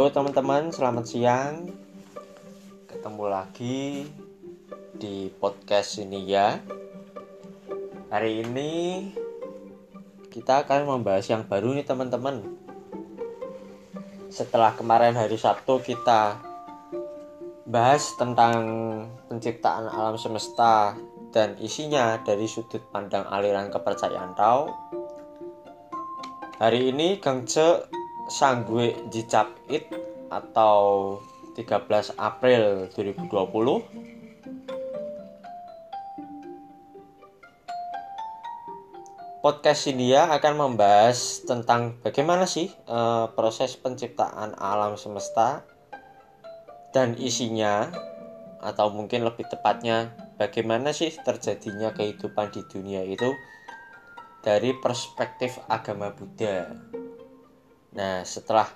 Halo teman-teman, selamat siang. Ketemu lagi di podcast ini ya. Hari ini kita akan membahas yang baru nih teman-teman. Setelah kemarin hari Sabtu kita bahas tentang penciptaan alam semesta dan isinya dari sudut pandang aliran kepercayaan Tao. Hari ini Gangce Sanggue Jicap It atau 13 April 2020 Podcast ini ya akan membahas tentang bagaimana sih uh, proses penciptaan alam semesta dan isinya atau mungkin lebih tepatnya bagaimana sih terjadinya kehidupan di dunia itu dari perspektif agama Buddha. Nah, setelah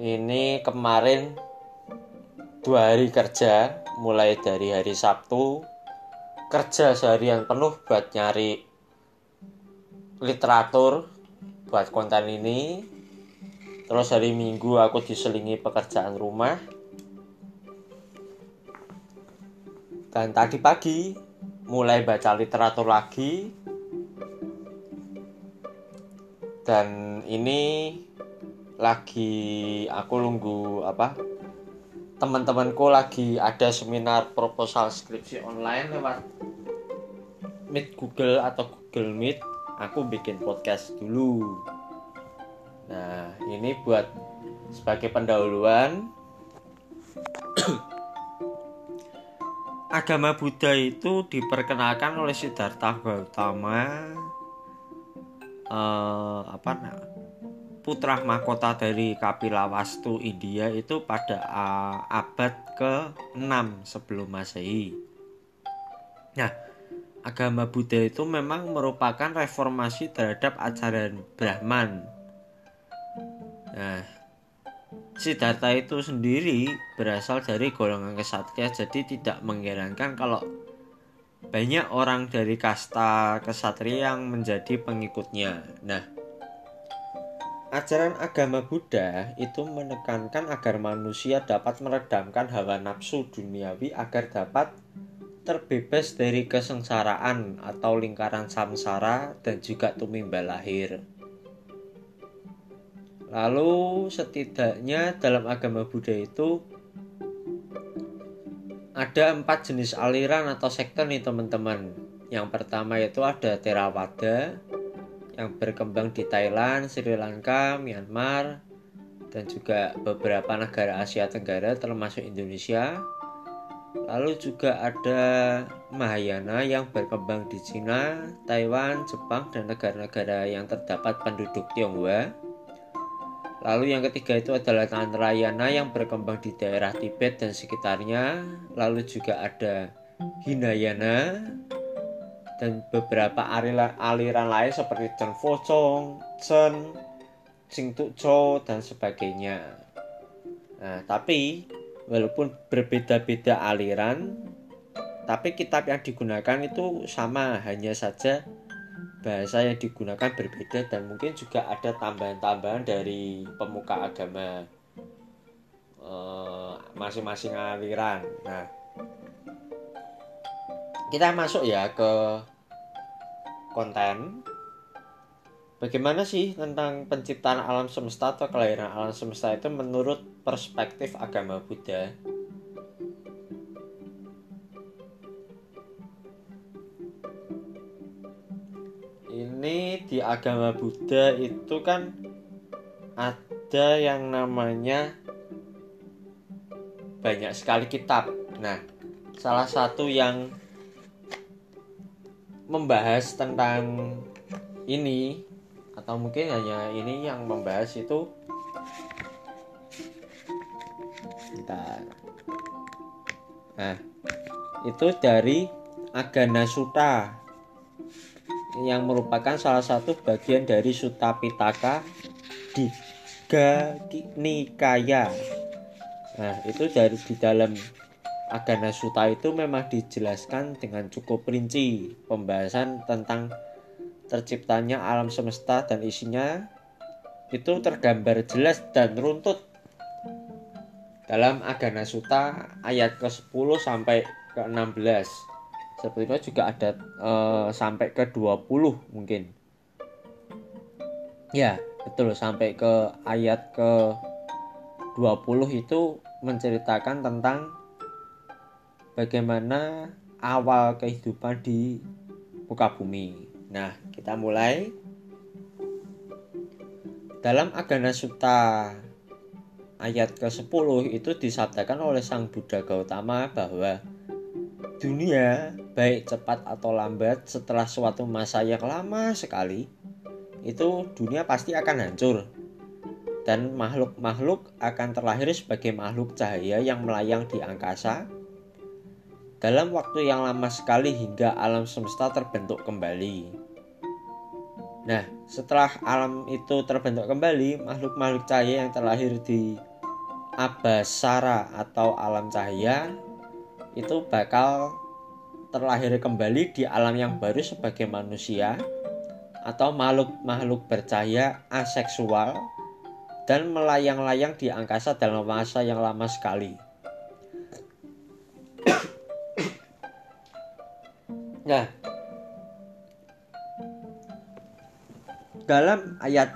ini kemarin dua hari kerja mulai dari hari Sabtu kerja seharian penuh buat nyari literatur buat konten ini. Terus hari Minggu aku diselingi pekerjaan rumah. Dan tadi pagi mulai baca literatur lagi dan ini lagi aku nunggu apa teman-temanku lagi ada seminar proposal skripsi online lewat Meet Google atau Google Meet. Aku bikin podcast dulu. Nah ini buat sebagai pendahuluan. Agama Buddha itu diperkenalkan oleh Siddhartha Gautama eh, apa nah, putra mahkota dari Kapilawastu India itu pada uh, abad ke-6 sebelum Masehi. Nah, agama Buddha itu memang merupakan reformasi terhadap ajaran Brahman. Nah, Siddhartha itu sendiri berasal dari golongan kesatria jadi tidak mengherankan kalau banyak orang dari kasta kesatria yang menjadi pengikutnya. Nah, ajaran agama Buddha itu menekankan agar manusia dapat meredamkan hawa nafsu duniawi agar dapat terbebas dari kesengsaraan atau lingkaran samsara dan juga tumimba lahir. Lalu setidaknya dalam agama Buddha itu ada empat jenis aliran atau sektor nih teman-teman. Yang pertama itu ada Theravada yang berkembang di Thailand, Sri Lanka, Myanmar, dan juga beberapa negara Asia Tenggara termasuk Indonesia. Lalu juga ada Mahayana yang berkembang di Cina, Taiwan, Jepang, dan negara-negara yang terdapat penduduk Tionghoa. Lalu yang ketiga itu adalah Tantrayana yang berkembang di daerah Tibet dan sekitarnya. Lalu juga ada Hinayana dan beberapa aliran, aliran lain seperti Chen Chen, Tu Cho dan sebagainya. Nah, tapi walaupun berbeda-beda aliran, tapi kitab yang digunakan itu sama, hanya saja bahasa yang digunakan berbeda dan mungkin juga ada tambahan-tambahan dari pemuka agama eh, masing-masing uh, aliran. Nah, kita masuk ya ke konten. Bagaimana sih tentang penciptaan alam semesta atau kelahiran alam semesta itu menurut perspektif agama Buddha? Ini di agama Buddha itu kan ada yang namanya banyak sekali kitab. Nah, salah satu yang membahas tentang ini atau mungkin hanya ini yang membahas itu Bentar. Nah, itu dari Agana Sutta yang merupakan salah satu bagian dari Sutta Pitaka Diga Nikaya. Nah, itu dari di dalam Agana Sutta itu memang dijelaskan dengan cukup rinci pembahasan tentang terciptanya alam semesta dan isinya itu tergambar jelas dan runtut dalam Agana Sutta ayat ke-10 sampai ke-16 sebetulnya juga ada uh, sampai ke 20 mungkin. Ya betul. Sampai ke ayat ke 20 itu menceritakan tentang bagaimana awal kehidupan di muka bumi. Nah kita mulai. Dalam Agana Sutta ayat ke-10 itu disabdakan oleh Sang Buddha Gautama bahwa dunia, baik cepat atau lambat, setelah suatu masa yang lama sekali, itu dunia pasti akan hancur. Dan makhluk-makhluk akan terlahir sebagai makhluk cahaya yang melayang di angkasa dalam waktu yang lama sekali hingga alam semesta terbentuk kembali. Nah, setelah alam itu terbentuk kembali, makhluk-makhluk cahaya yang terlahir di Abasara atau alam cahaya itu bakal terlahir kembali di alam yang baru sebagai manusia atau makhluk-makhluk bercahaya aseksual dan melayang-layang di angkasa dalam masa yang lama sekali. nah, dalam ayat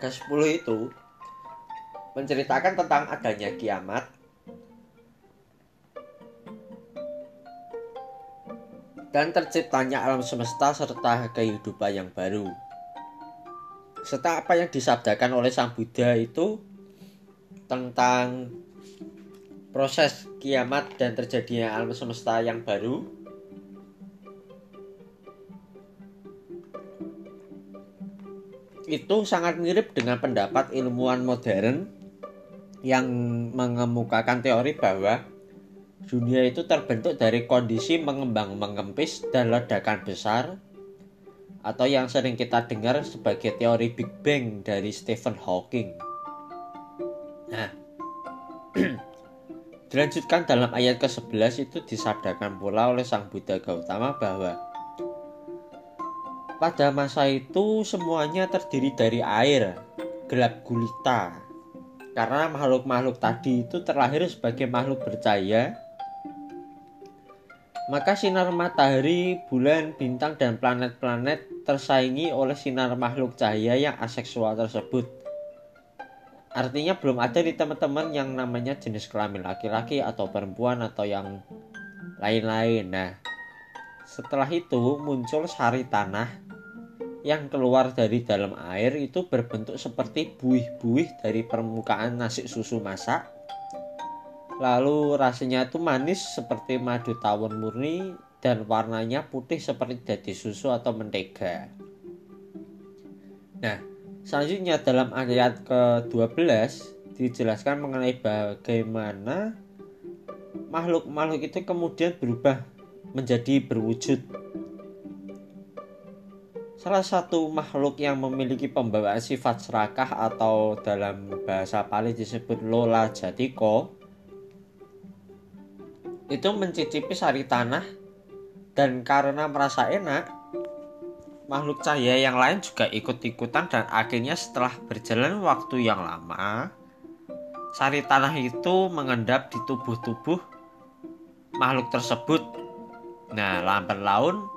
ke-10 itu menceritakan tentang adanya kiamat dan terciptanya alam semesta serta kehidupan yang baru. Serta apa yang disabdakan oleh Sang Buddha itu tentang proses kiamat dan terjadinya alam semesta yang baru. Itu sangat mirip dengan pendapat ilmuwan modern yang mengemukakan teori bahwa Dunia itu terbentuk dari kondisi mengembang mengempis dan ledakan besar atau yang sering kita dengar sebagai teori Big Bang dari Stephen Hawking. Nah, dilanjutkan dalam ayat ke-11 itu disabdakan pula oleh Sang Buddha Gautama bahwa pada masa itu semuanya terdiri dari air, gelap gulita. Karena makhluk-makhluk tadi itu terlahir sebagai makhluk bercahaya maka sinar matahari, bulan, bintang, dan planet-planet tersaingi oleh sinar makhluk cahaya yang aseksual tersebut. Artinya belum ada di teman-teman yang namanya jenis kelamin laki-laki atau perempuan atau yang lain-lain. Nah, setelah itu muncul sari tanah yang keluar dari dalam air itu berbentuk seperti buih-buih dari permukaan nasi susu masak Lalu rasanya itu manis seperti madu tawon murni dan warnanya putih seperti dadi susu atau mentega. Nah, selanjutnya dalam ayat ke-12 dijelaskan mengenai bagaimana makhluk-makhluk itu kemudian berubah menjadi berwujud. Salah satu makhluk yang memiliki pembawaan sifat serakah atau dalam bahasa Pali disebut Lola Jatiko itu mencicipi sari tanah. Dan karena merasa enak makhluk cahaya yang lain juga ikut-ikutan dan akhirnya setelah berjalan waktu yang lama sari tanah itu mengendap di tubuh-tubuh makhluk tersebut. Nah lambat laun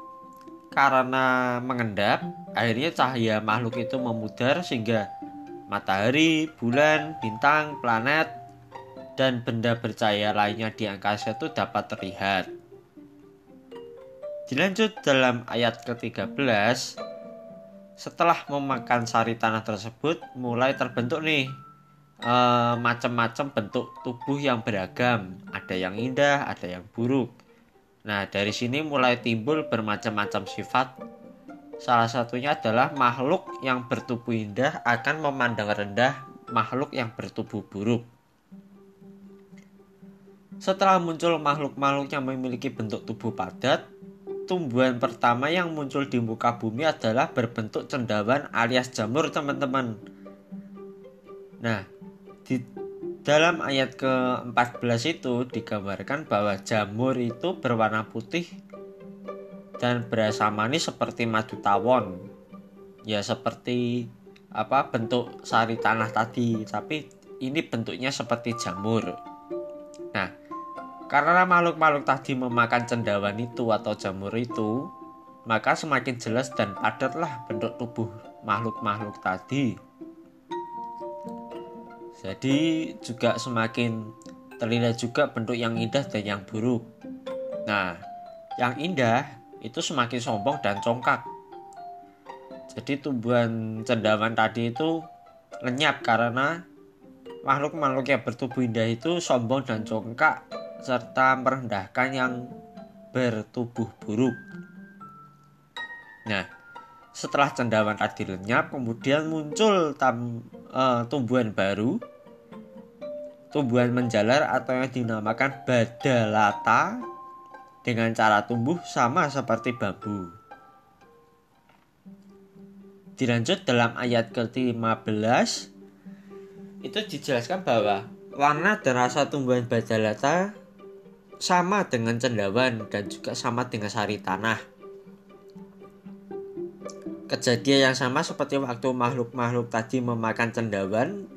karena mengendap akhirnya cahaya makhluk itu memudar sehingga matahari, bulan, bintang, planet dan benda bercahaya lainnya di angkasa itu dapat terlihat. Dilanjut dalam ayat ke-13, setelah memakan sari tanah tersebut mulai terbentuk nih eh, macam-macam bentuk tubuh yang beragam, ada yang indah, ada yang buruk. Nah, dari sini mulai timbul bermacam-macam sifat. Salah satunya adalah makhluk yang bertubuh indah akan memandang rendah makhluk yang bertubuh buruk. Setelah muncul makhluk-makhluk yang memiliki bentuk tubuh padat, tumbuhan pertama yang muncul di muka bumi adalah berbentuk cendawan alias jamur teman-teman. Nah, di dalam ayat ke-14 itu digambarkan bahwa jamur itu berwarna putih dan berasa manis seperti madu tawon. Ya seperti apa bentuk sari tanah tadi, tapi ini bentuknya seperti jamur. Nah, karena makhluk-makhluk tadi memakan cendawan itu atau jamur itu, maka semakin jelas dan padatlah bentuk tubuh makhluk-makhluk tadi. Jadi juga semakin terlihat juga bentuk yang indah dan yang buruk. Nah, yang indah itu semakin sombong dan congkak. Jadi tumbuhan cendawan tadi itu lenyap karena makhluk-makhluk yang bertubuh indah itu sombong dan congkak serta merendahkan yang bertubuh buruk. Nah, setelah cendawan tadi lenyap, kemudian muncul tam, uh, tumbuhan baru, tumbuhan menjalar atau yang dinamakan badalata dengan cara tumbuh sama seperti bambu. Dilanjut dalam ayat ke-15 itu dijelaskan bahwa warna dan rasa tumbuhan badalata sama dengan cendawan dan juga sama dengan sari tanah. Kejadian yang sama seperti waktu makhluk-makhluk tadi memakan cendawan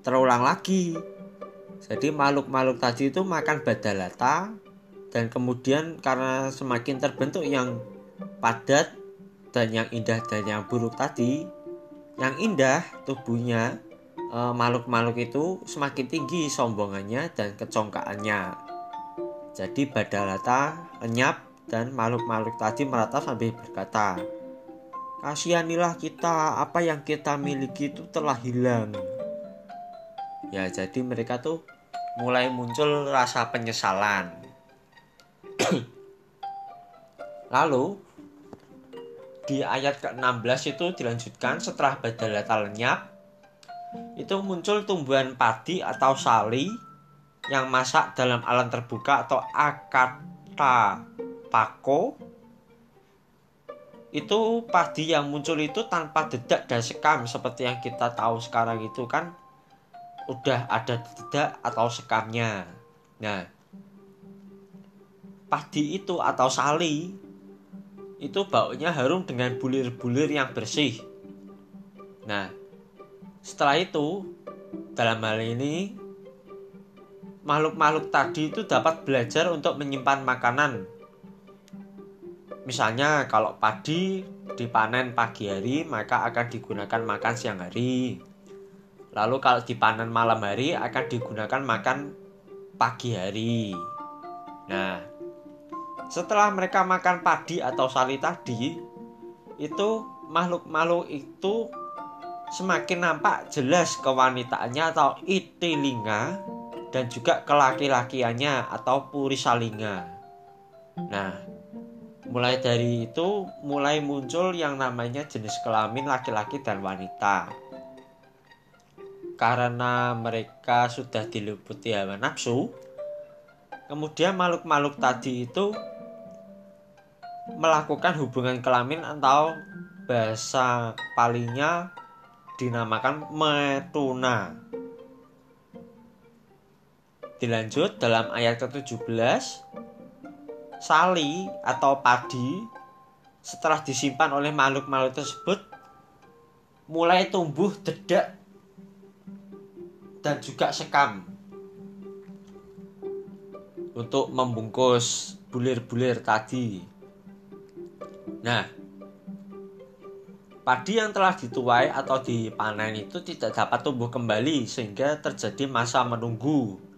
terulang lagi. Jadi makhluk-makhluk tadi itu makan badalata dan kemudian karena semakin terbentuk yang padat dan yang indah dan yang buruk tadi, yang indah tubuhnya eh, makhluk-makhluk itu semakin tinggi sombongannya dan kecongkaannya. Jadi badalata lenyap dan makhluk-makhluk tadi merata sambil berkata, Kasihanilah kita, apa yang kita miliki itu telah hilang. Ya, jadi mereka tuh mulai muncul rasa penyesalan. Lalu di ayat ke-16 itu dilanjutkan setelah badalata lenyap itu muncul tumbuhan padi atau sali yang masak dalam alam terbuka atau akata pako itu padi yang muncul itu tanpa dedak dan sekam seperti yang kita tahu sekarang itu kan udah ada dedak atau sekamnya nah padi itu atau sali itu baunya harum dengan bulir-bulir yang bersih. Nah, setelah itu, dalam hal ini, makhluk-makhluk tadi itu dapat belajar untuk menyimpan makanan. Misalnya, kalau padi dipanen pagi hari, maka akan digunakan makan siang hari. Lalu, kalau dipanen malam hari, akan digunakan makan pagi hari. Nah, setelah mereka makan padi atau sali tadi, itu makhluk-makhluk itu semakin nampak jelas kewanitaannya atau itilinga dan juga kelaki-lakiannya atau purisalinga. Nah, mulai dari itu mulai muncul yang namanya jenis kelamin laki-laki dan wanita. Karena mereka sudah diliputi hawa nafsu, kemudian makhluk-makhluk tadi itu melakukan hubungan kelamin atau bahasa palingnya dinamakan metuna. Dilanjut dalam ayat ke-17 Sali atau padi setelah disimpan oleh makhluk-makhluk tersebut mulai tumbuh dedak dan juga sekam untuk membungkus bulir-bulir tadi. Nah, padi yang telah dituai atau dipanen itu tidak dapat tumbuh kembali sehingga terjadi masa menunggu.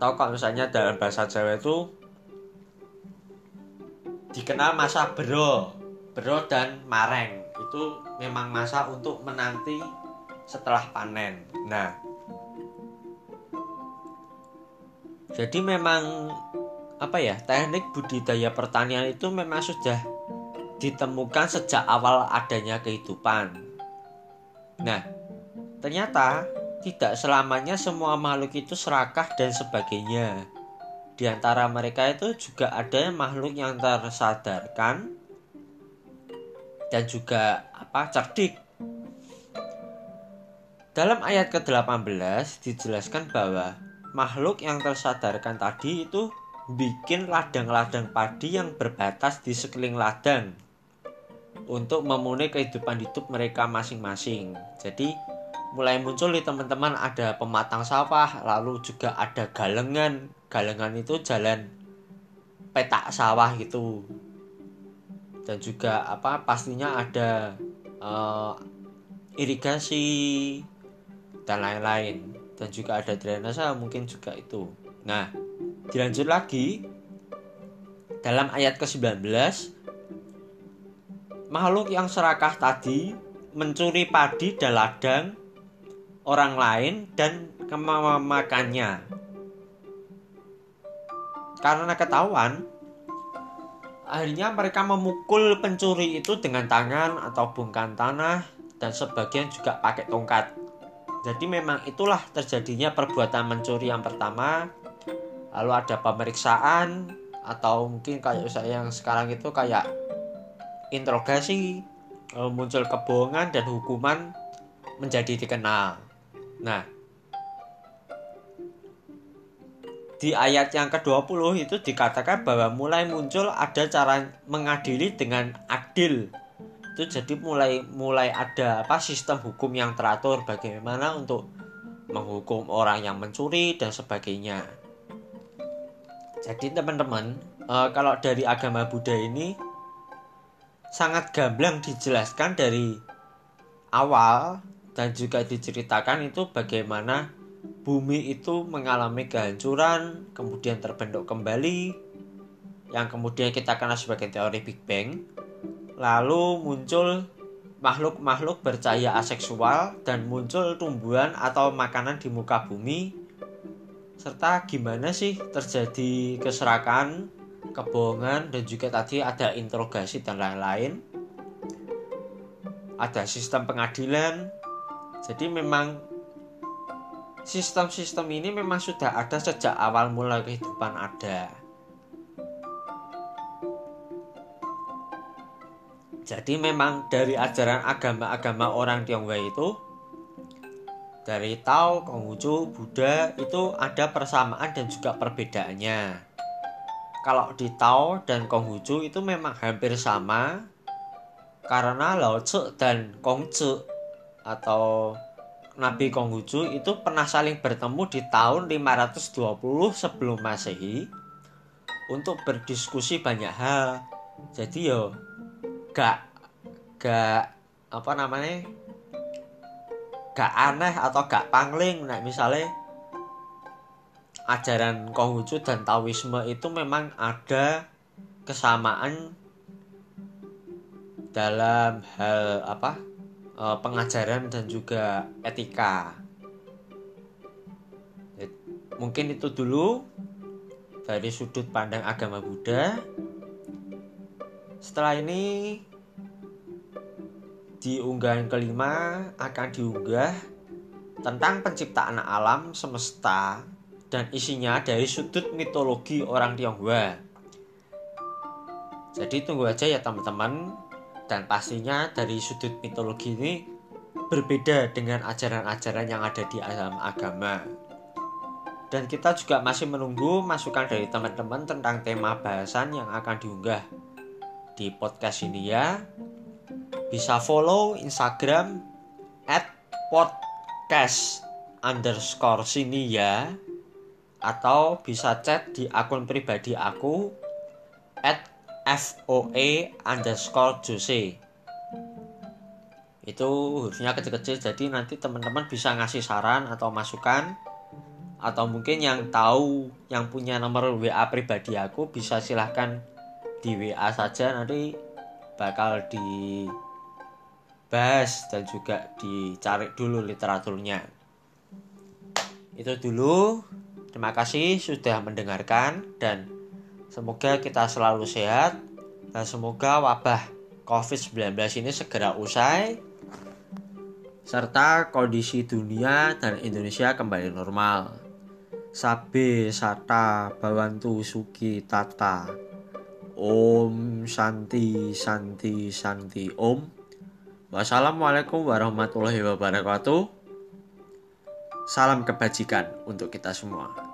Atau kalau misalnya dalam bahasa Jawa itu dikenal masa bero, bero dan mareng. Itu memang masa untuk menanti setelah panen. Nah, jadi memang apa ya teknik budidaya pertanian itu memang sudah ditemukan sejak awal adanya kehidupan. Nah, ternyata tidak selamanya semua makhluk itu serakah dan sebagainya. Di antara mereka itu juga ada makhluk yang tersadarkan dan juga apa cerdik. Dalam ayat ke-18 dijelaskan bahwa makhluk yang tersadarkan tadi itu bikin ladang-ladang padi yang berbatas di sekeliling ladang untuk memenuhi kehidupan hidup mereka masing-masing. Jadi mulai muncul nih teman-teman. Ada pematang sawah lalu juga ada galengan. Galengan itu jalan petak sawah gitu. Dan juga apa pastinya ada uh, irigasi dan lain-lain. Dan juga ada drainase mungkin juga itu. Nah dilanjut lagi. Dalam ayat ke-19 makhluk yang serakah tadi mencuri padi dan ladang orang lain dan memakannya. Karena ketahuan, akhirnya mereka memukul pencuri itu dengan tangan atau bungkan tanah dan sebagian juga pakai tongkat. Jadi memang itulah terjadinya perbuatan mencuri yang pertama. Lalu ada pemeriksaan atau mungkin kayak saya yang sekarang itu kayak interogasi eh, muncul kebohongan dan hukuman menjadi dikenal. Nah, di ayat yang ke-20 itu dikatakan bahwa mulai muncul ada cara mengadili dengan adil. Itu jadi mulai mulai ada apa sistem hukum yang teratur bagaimana untuk menghukum orang yang mencuri dan sebagainya. Jadi teman-teman, eh, kalau dari agama Buddha ini sangat gamblang dijelaskan dari awal dan juga diceritakan itu bagaimana bumi itu mengalami kehancuran, kemudian terbentuk kembali, yang kemudian kita kenal sebagai teori Big Bang. Lalu muncul makhluk-makhluk bercahaya aseksual dan muncul tumbuhan atau makanan di muka bumi serta gimana sih terjadi keserakan kebohongan dan juga tadi ada interogasi dan lain-lain ada sistem pengadilan jadi memang sistem-sistem ini memang sudah ada sejak awal mula kehidupan ada jadi memang dari ajaran agama-agama orang Tionghoa itu dari Tao, Konghucu, Buddha itu ada persamaan dan juga perbedaannya. Kalau di Tao dan Konghucu itu memang hampir sama karena Lao Tzu dan Kongzu atau Nabi Konghucu itu pernah saling bertemu di tahun 520 sebelum Masehi untuk berdiskusi banyak hal. Jadi yo gak gak apa namanya gak aneh atau gak pangling nah misalnya ajaran Konghucu dan Taoisme itu memang ada kesamaan dalam hal apa e, pengajaran dan juga etika. Mungkin itu dulu dari sudut pandang agama Buddha. Setelah ini di unggahan kelima akan diunggah tentang penciptaan alam semesta dan isinya dari sudut mitologi orang Tionghoa. Jadi tunggu aja ya teman-teman dan pastinya dari sudut mitologi ini berbeda dengan ajaran-ajaran yang ada di dalam agama. Dan kita juga masih menunggu masukan dari teman-teman tentang tema bahasan yang akan diunggah di podcast ini ya. Bisa follow Instagram at podcast underscore sini ya atau bisa chat di akun pribadi aku at foe underscore jose. Itu hurufnya kecil-kecil jadi nanti teman-teman bisa ngasih saran atau masukan. Atau mungkin yang tahu yang punya nomor WA pribadi aku bisa silahkan di WA saja. Nanti bakal dibahas dan juga dicari dulu literaturnya. Itu dulu. Terima kasih sudah mendengarkan dan semoga kita selalu sehat dan semoga wabah COVID-19 ini segera usai serta kondisi dunia dan Indonesia kembali normal. Sabe Sata Bawantu Suki Tata Om Santi Santi Santi Om Wassalamualaikum warahmatullahi wabarakatuh Salam kebajikan untuk kita semua.